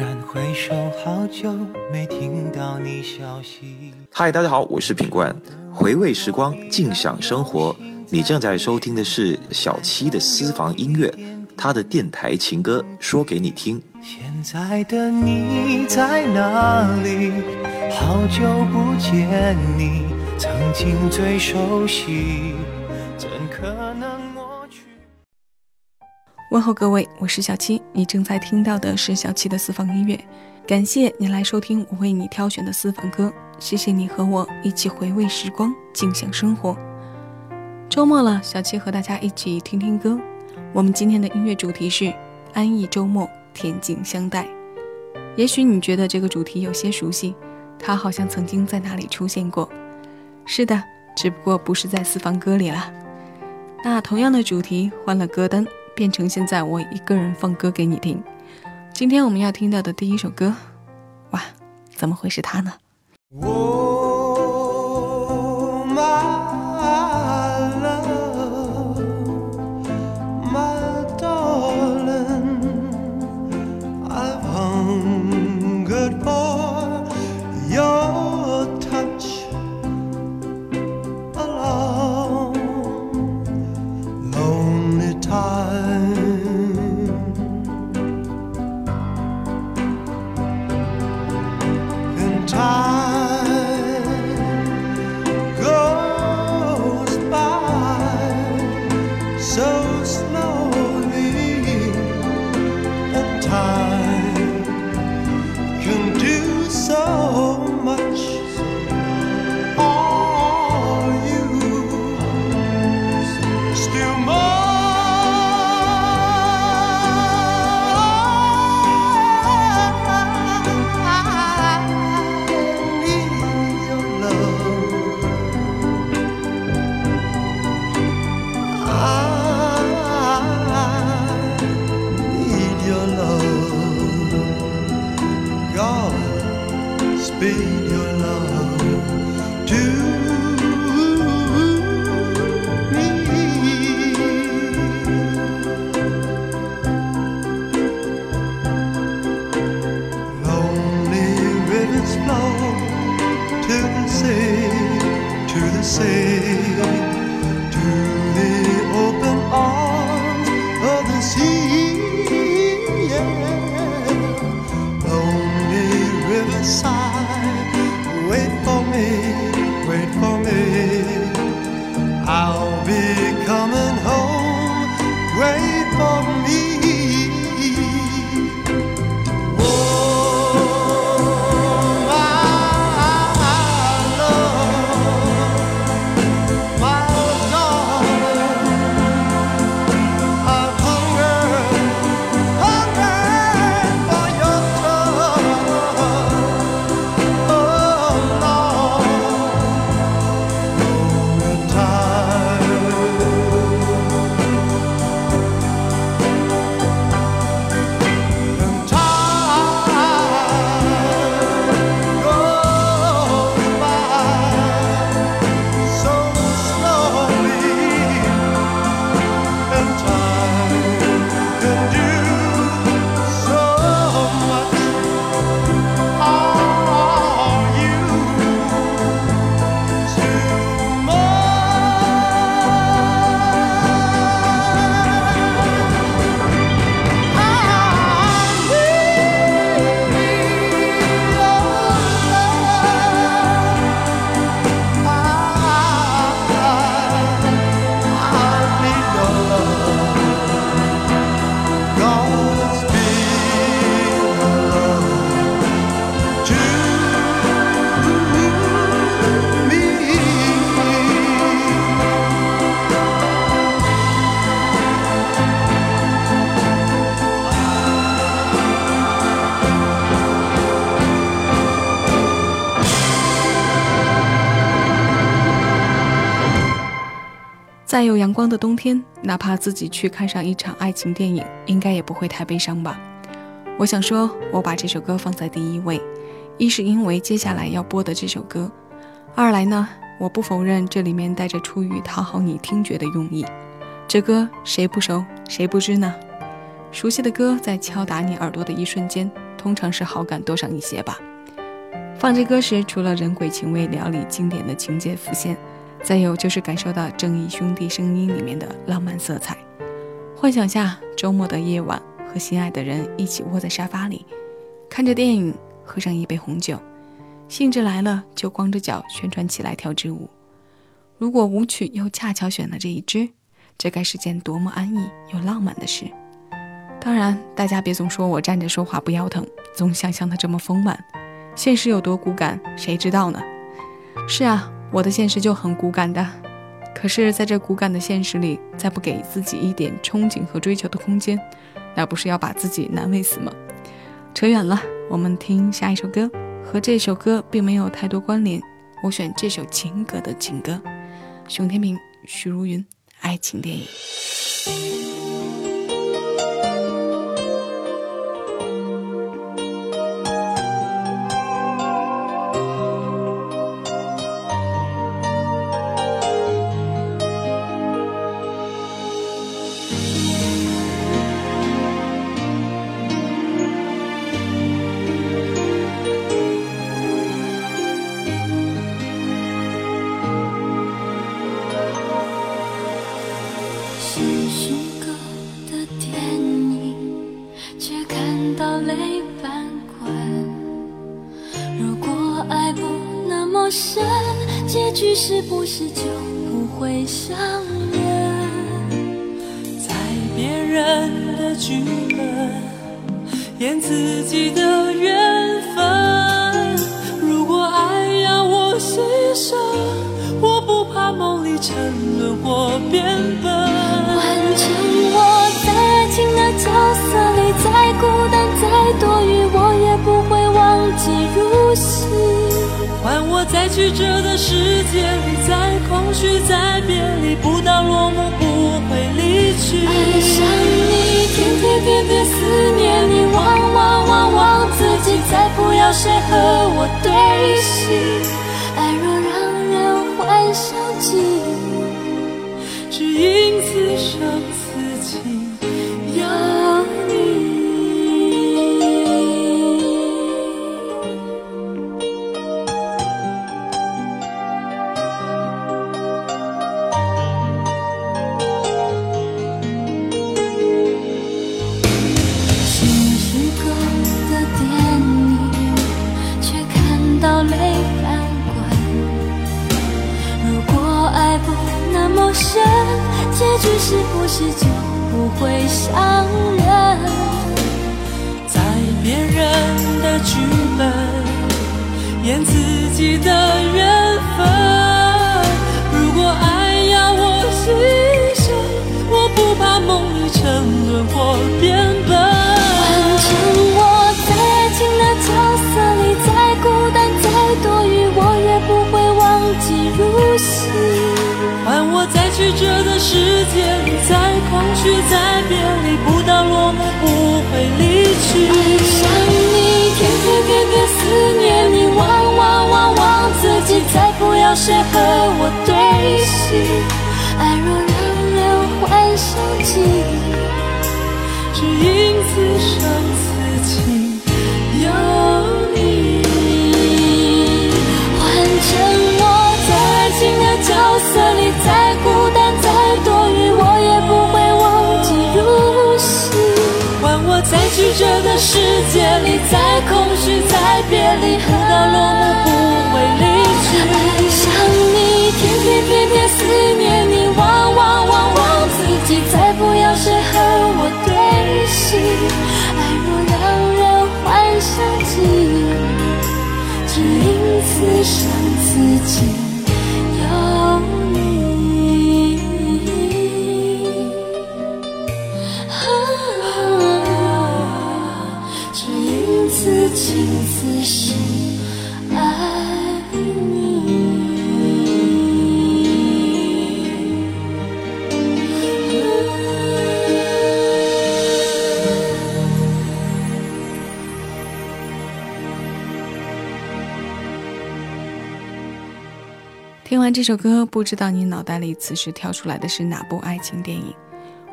然回首，好久没听到你消息。嗨，大家好，我是品冠。回味时光，尽享生活。你正在收听的是小七的私房音乐，他的电台情歌说给你听。现在的你在哪里？好久不见你，曾经最熟悉，怎可能？问候各位，我是小七，你正在听到的是小七的私房音乐。感谢你来收听我为你挑选的私房歌，谢谢你和我一起回味时光，静享生活。周末了，小七和大家一起听听歌。我们今天的音乐主题是安逸周末，恬静相待。也许你觉得这个主题有些熟悉，它好像曾经在哪里出现过。是的，只不过不是在私房歌里了。那同样的主题换了歌单。变成现在我一个人放歌给你听。今天我们要听到的第一首歌，哇，怎么会是他呢？me. 再有阳光的冬天，哪怕自己去看上一场爱情电影，应该也不会太悲伤吧。我想说，我把这首歌放在第一位，一是因为接下来要播的这首歌，二来呢，我不否认这里面带着出于讨好你听觉的用意。这歌谁不熟，谁不知呢？熟悉的歌在敲打你耳朵的一瞬间，通常是好感多上一些吧。放这歌时，除了人鬼情未了里经典的情节浮现，再有就是感受到正义兄弟声音里面的浪漫色彩。幻想下周末的夜晚，和心爱的人一起窝在沙发里，看着电影，喝上一杯红酒，兴致来了就光着脚旋转起来跳支舞。如果舞曲又恰巧选了这一支，这该是件多么安逸又浪漫的事。当然，大家别总说我站着说话不腰疼，总想象的这么丰满。现实有多骨感，谁知道呢？是啊，我的现实就很骨感的。可是，在这骨感的现实里，再不给自己一点憧憬和追求的空间，那不是要把自己难为死吗？扯远了，我们听下一首歌，和这首歌并没有太多关联。我选这首情歌的情歌，熊天平、许茹芸，爱情电影。身，结局是不是就不会相认？在别人的剧本演自己的缘分。如果爱要我牺牲，我不怕梦里沉沦或变笨。完成我在爱情的角色里，再孤单再多在曲折的世界里，再空虚，再别离，不到落幕不会离去。爱上你，天天天天思念你，忘忘忘忘自己，再不要谁和我对戏。爱若让人幻想记忆，只因此生再不要谁和我对戏。爱若让人幻想记忆，只因此生此情有你。换成我在爱情的角色里，再孤单再多余，我也不会忘记如戏。换我。在曲折的世界里，再空虚，这首歌，不知道你脑袋里此时跳出来的是哪部爱情电影？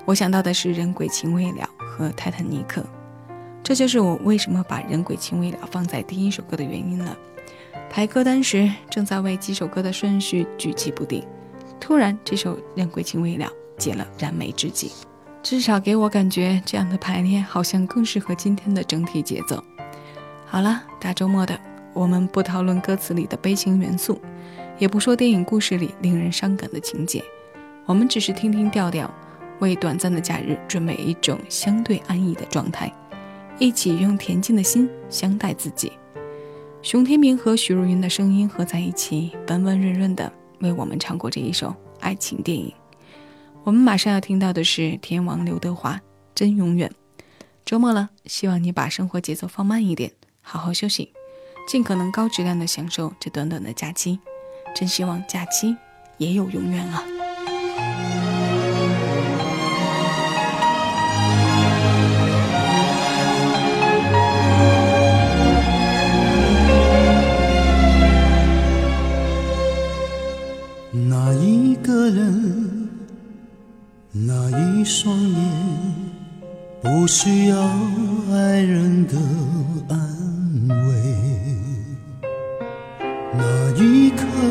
我想到的是《人鬼情未了》和《泰坦尼克》。这就是我为什么把《人鬼情未了》放在第一首歌的原因了。排歌单时，正在为几首歌的顺序举棋不定，突然这首《人鬼情未了》解了燃眉之急，至少给我感觉这样的排列好像更适合今天的整体节奏。好了，大周末的，我们不讨论歌词里的悲情元素，也不说电影故事里令人伤感的情节，我们只是听听调调，为短暂的假日准备一种相对安逸的状态，一起用恬静的心相待自己。熊天明和许茹芸的声音合在一起，温温润润的为我们唱过这一首爱情电影。我们马上要听到的是天王刘德华《真永远》。周末了，希望你把生活节奏放慢一点，好好休息，尽可能高质量的享受这短短的假期。真希望假期也有永远啊！那一个人，那一双眼，不需要爱人的爱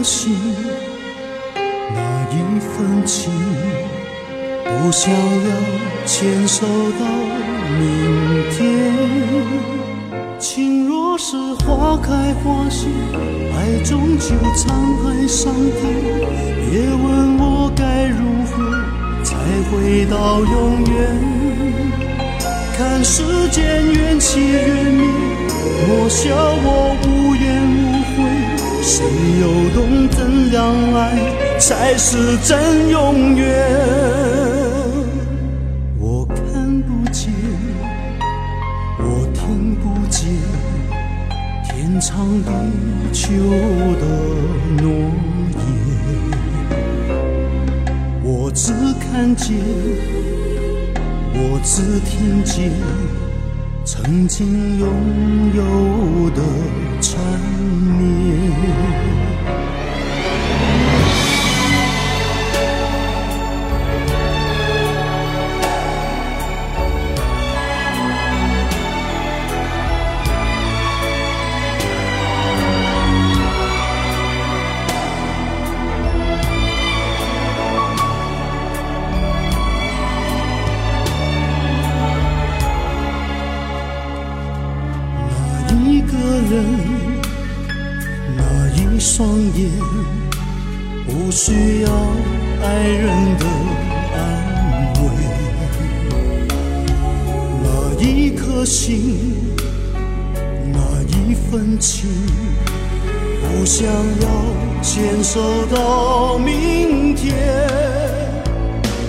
心，那一份情，不想要牵手到明天。情若是花开花谢，爱终究沧海桑田。别问我该如何才回到永远。看世间缘起缘灭，莫笑我无怨无悔。谁又懂怎样爱才是真永远？我看不见。我听不见天长地久的诺言，我只看见，我只听见曾经拥有的缠绵。牵手到明天。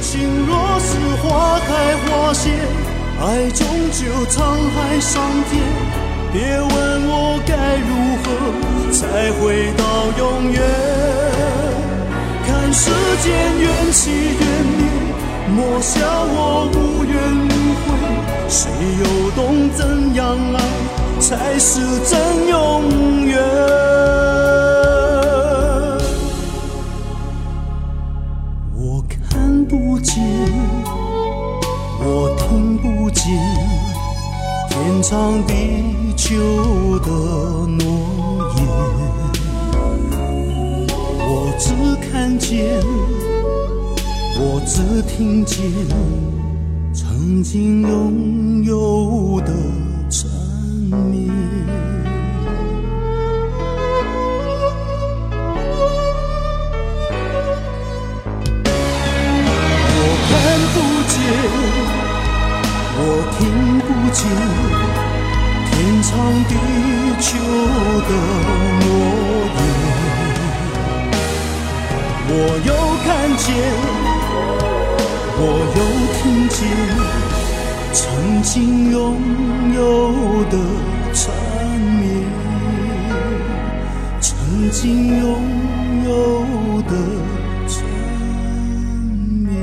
情若是花开花谢，爱终究沧海桑田。别问我该如何才回到永远。看世间缘起缘灭，莫笑我无怨无悔。谁又懂怎样爱才是真永远？见，我听不见。天长地久的诺言，我只看见，我只听见曾经拥有的缠绵。听见曾经拥有的缠绵，曾经拥有的缠绵。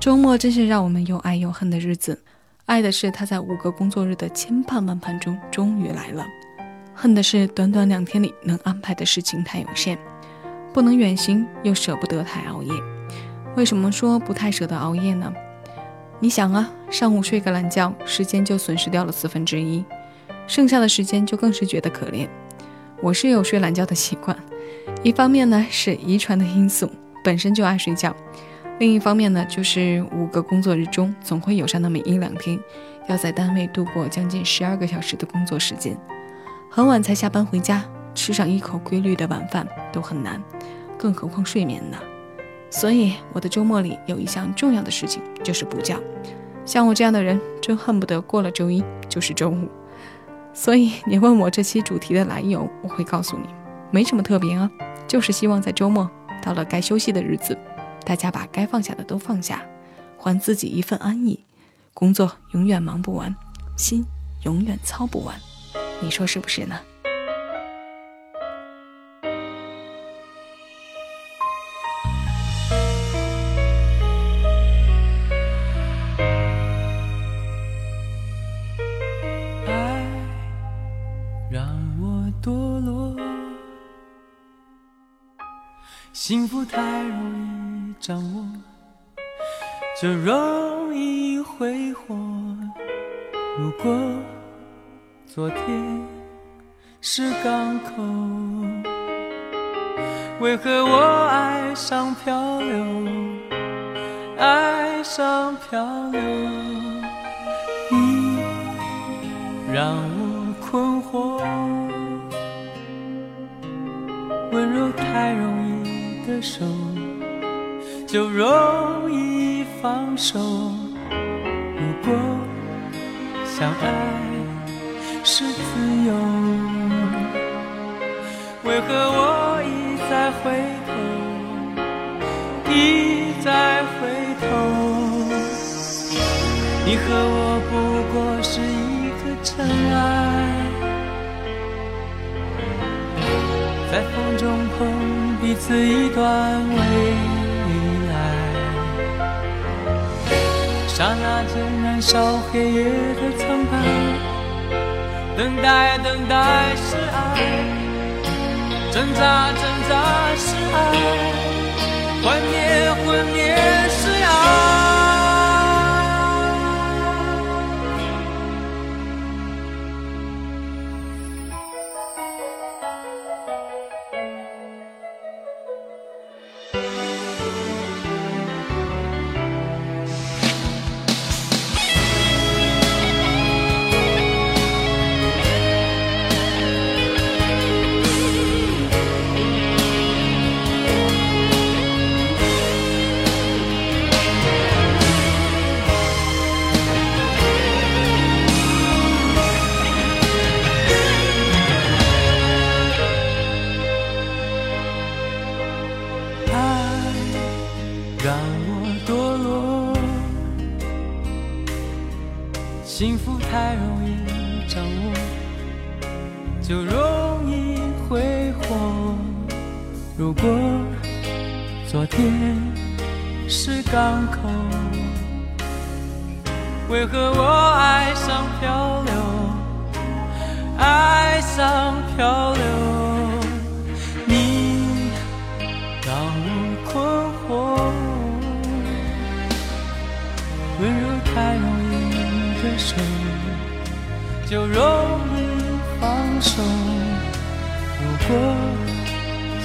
周末真是让我们又爱又恨的日子。爱的是他在五个工作日的千盼万盼中终于来了，恨的是短短两天里能安排的事情太有限，不能远行又舍不得太熬夜。为什么说不太舍得熬夜呢？你想啊，上午睡个懒觉，时间就损失掉了四分之一，剩下的时间就更是觉得可怜。我是有睡懒觉的习惯，一方面呢是遗传的因素，本身就爱睡觉；另一方面呢，就是五个工作日中总会有上那么一两天，要在单位度过将近十二个小时的工作时间，很晚才下班回家，吃上一口规律的晚饭都很难，更何况睡眠呢？所以我的周末里有一项重要的事情，就是补觉。像我这样的人，真恨不得过了周一就是周五。所以你问我这期主题的来由，我会告诉你，没什么特别啊，就是希望在周末到了该休息的日子，大家把该放下的都放下，还自己一份安逸。工作永远忙不完，心永远操不完，你说是不是呢？就容易挥霍。如果昨天是港口，为何我爱上漂流？爱上漂流，你让我困惑，温柔太容易。的手就容放手。如果相爱是自由，为何我一再回头，一再回头？你和我不过是一颗尘埃，在风中碰。彼此一段未刹那间燃烧黑夜的苍白，等待等待是爱，挣扎挣扎是爱，幻灭幻灭是爱。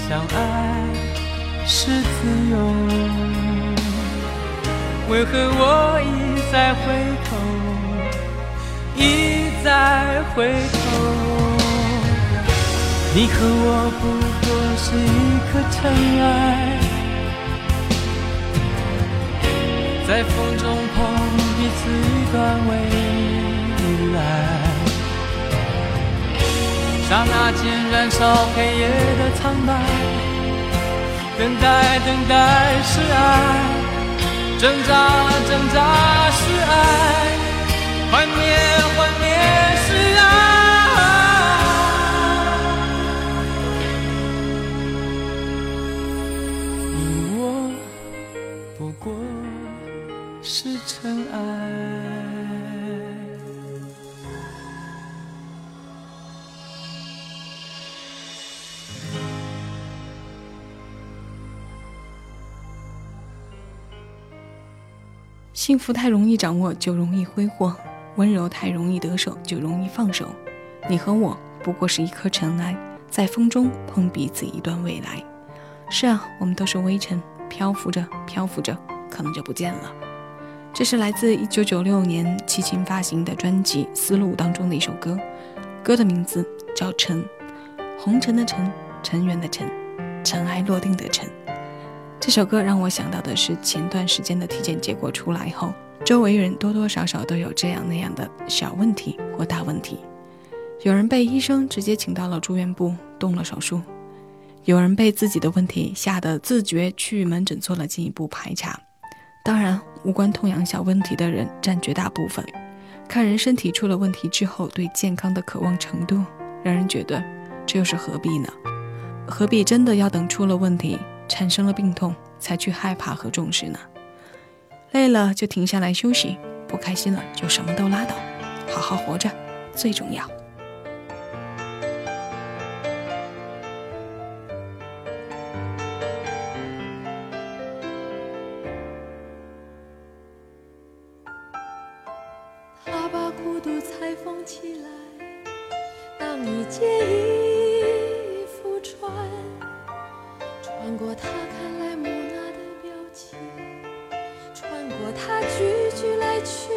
相爱是自由，为何我一再回头？一再回头，你和我不过是一颗尘埃，在风中碰彼此一段未来，刹那间燃烧黑夜的苍白，等待等待是爱，挣扎挣扎是爱。幻灭，幸福太容易掌握，就容易挥霍；温柔太容易得手，就容易放手。你和我不过是一颗尘埃，在风中碰彼此一段未来。是啊，我们都是微尘，漂浮着，漂浮着，可能就不见了。这是来自一九九六年齐秦发行的专辑《丝路》当中的一首歌，歌的名字叫《尘》，红尘的尘，尘缘的尘，尘埃落定的尘。这首歌让我想到的是前段时间的体检结果出来后，周围人多多少少都有这样那样的小问题或大问题。有人被医生直接请到了住院部动了手术，有人被自己的问题吓得自觉去门诊做了进一步排查。当然，无关痛痒小问题的人占绝大部分。看人身体出了问题之后对健康的渴望程度，让人觉得这又是何必呢？何必真的要等出了问题？产生了病痛才去害怕和重视呢？累了就停下来休息，不开心了就什么都拉倒，好好活着最重要。他句句来去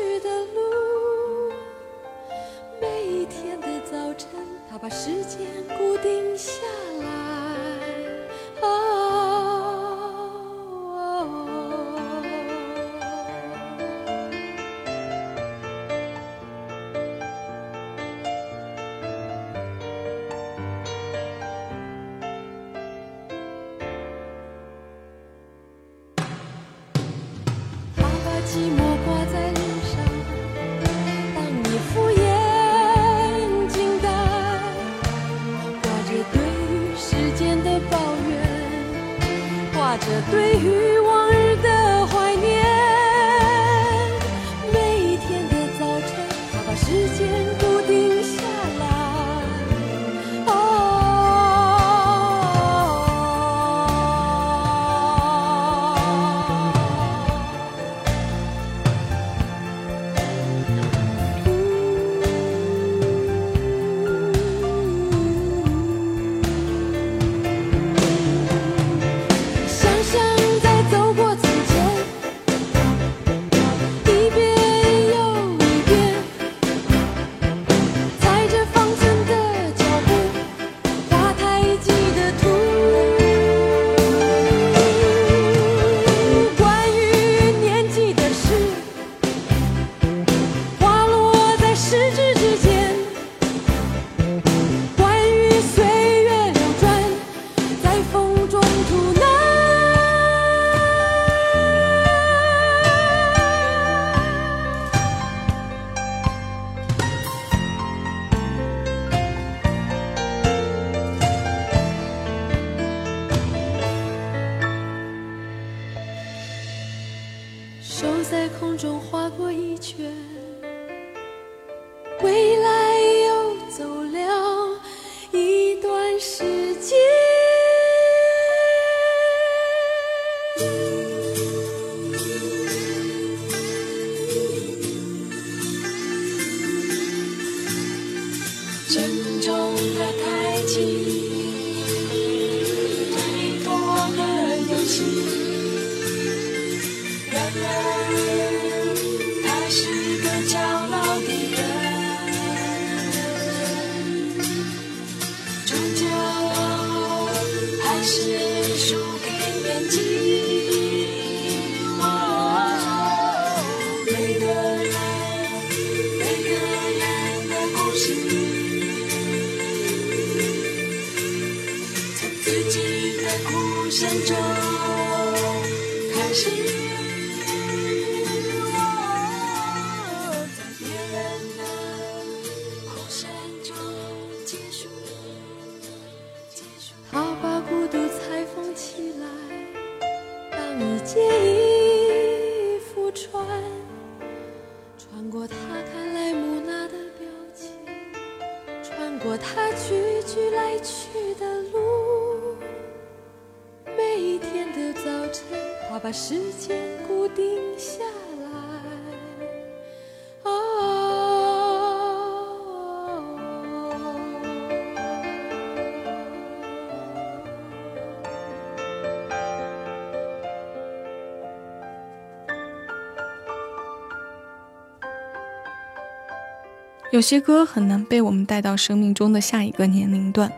有些歌很难被我们带到生命中的下一个年龄段，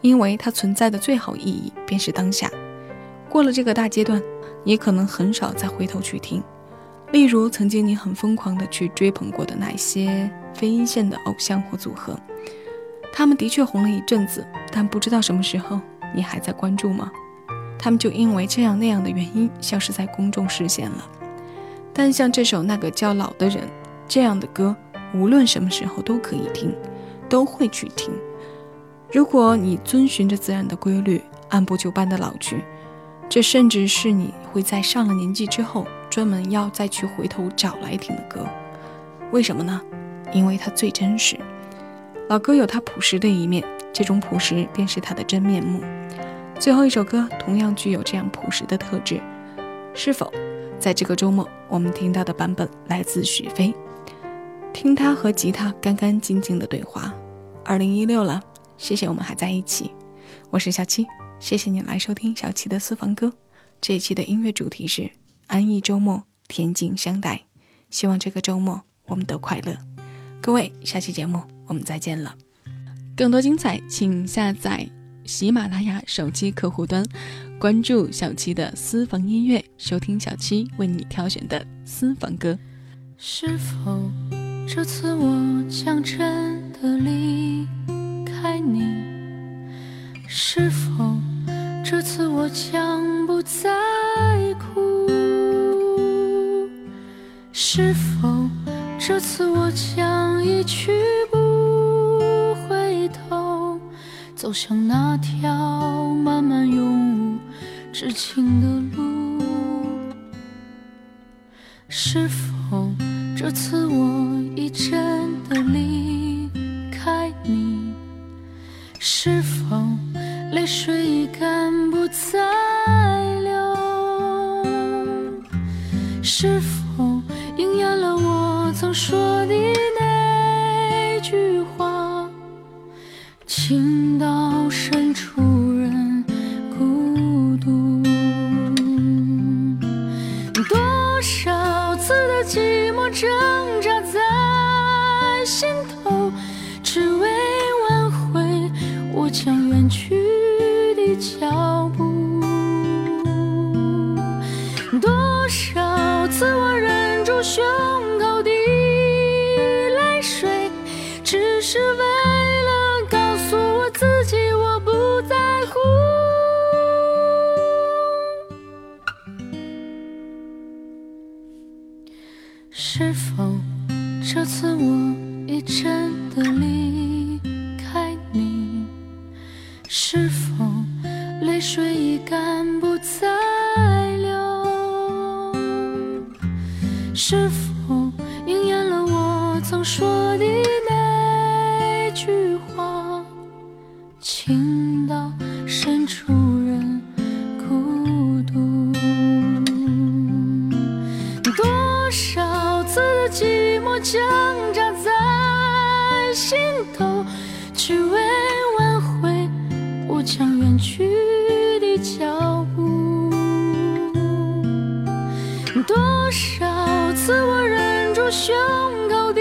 因为它存在的最好意义便是当下。过了这个大阶段，你可能很少再回头去听。例如，曾经你很疯狂的去追捧过的那些非一线的偶像或组合，他们的确红了一阵子，但不知道什么时候你还在关注吗？他们就因为这样那样的原因消失在公众视线了。但像这首《那个叫老的人》这样的歌，无论什么时候都可以听，都会去听。如果你遵循着自然的规律，按部就班的老去，这甚至是你会在上了年纪之后。专门要再去回头找来听的歌，为什么呢？因为它最真实。老歌有它朴实的一面，这种朴实便是它的真面目。最后一首歌同样具有这样朴实的特质。是否在这个周末，我们听到的版本来自许飞，听他和吉他干干净净的对话。二零一六了，谢谢我们还在一起。我是小七，谢谢你来收听小七的私房歌。这一期的音乐主题是。安逸周末，恬静相待。希望这个周末我们都快乐。各位，下期节目我们再见了。更多精彩，请下载喜马拉雅手机客户端，关注小七的私房音乐，收听小七为你挑选的私房歌。是否这次我将真的离开你？是否这次我将不再哭？是否这次我将一去不回头，走向那条漫漫永无止境的路？是否这次我一真的离开你？是否是为多少次我忍住胸口的